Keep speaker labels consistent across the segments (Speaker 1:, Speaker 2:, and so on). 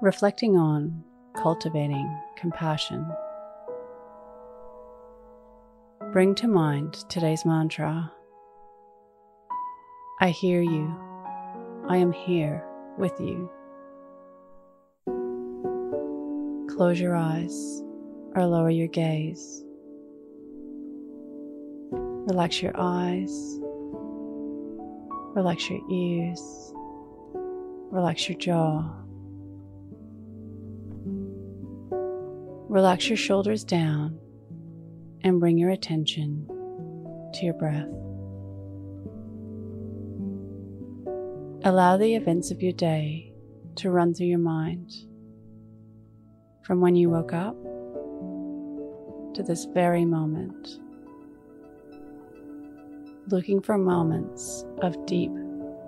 Speaker 1: reflecting on cultivating compassion. Bring to mind today's mantra I hear you. I am here with you. Close your eyes or lower your gaze. Relax your eyes, relax your ears, relax your jaw. Relax your shoulders down and bring your attention to your breath. Allow the events of your day to run through your mind from when you woke up to this very moment, looking for moments of deep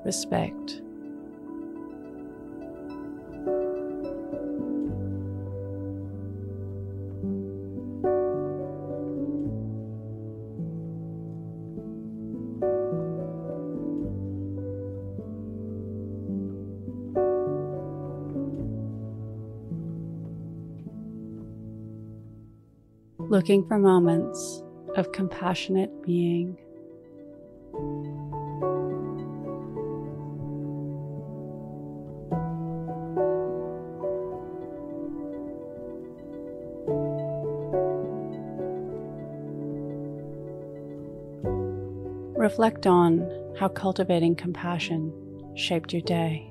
Speaker 1: respect looking for moments of compassionate being. Reflect on how cultivating compassion shaped your day.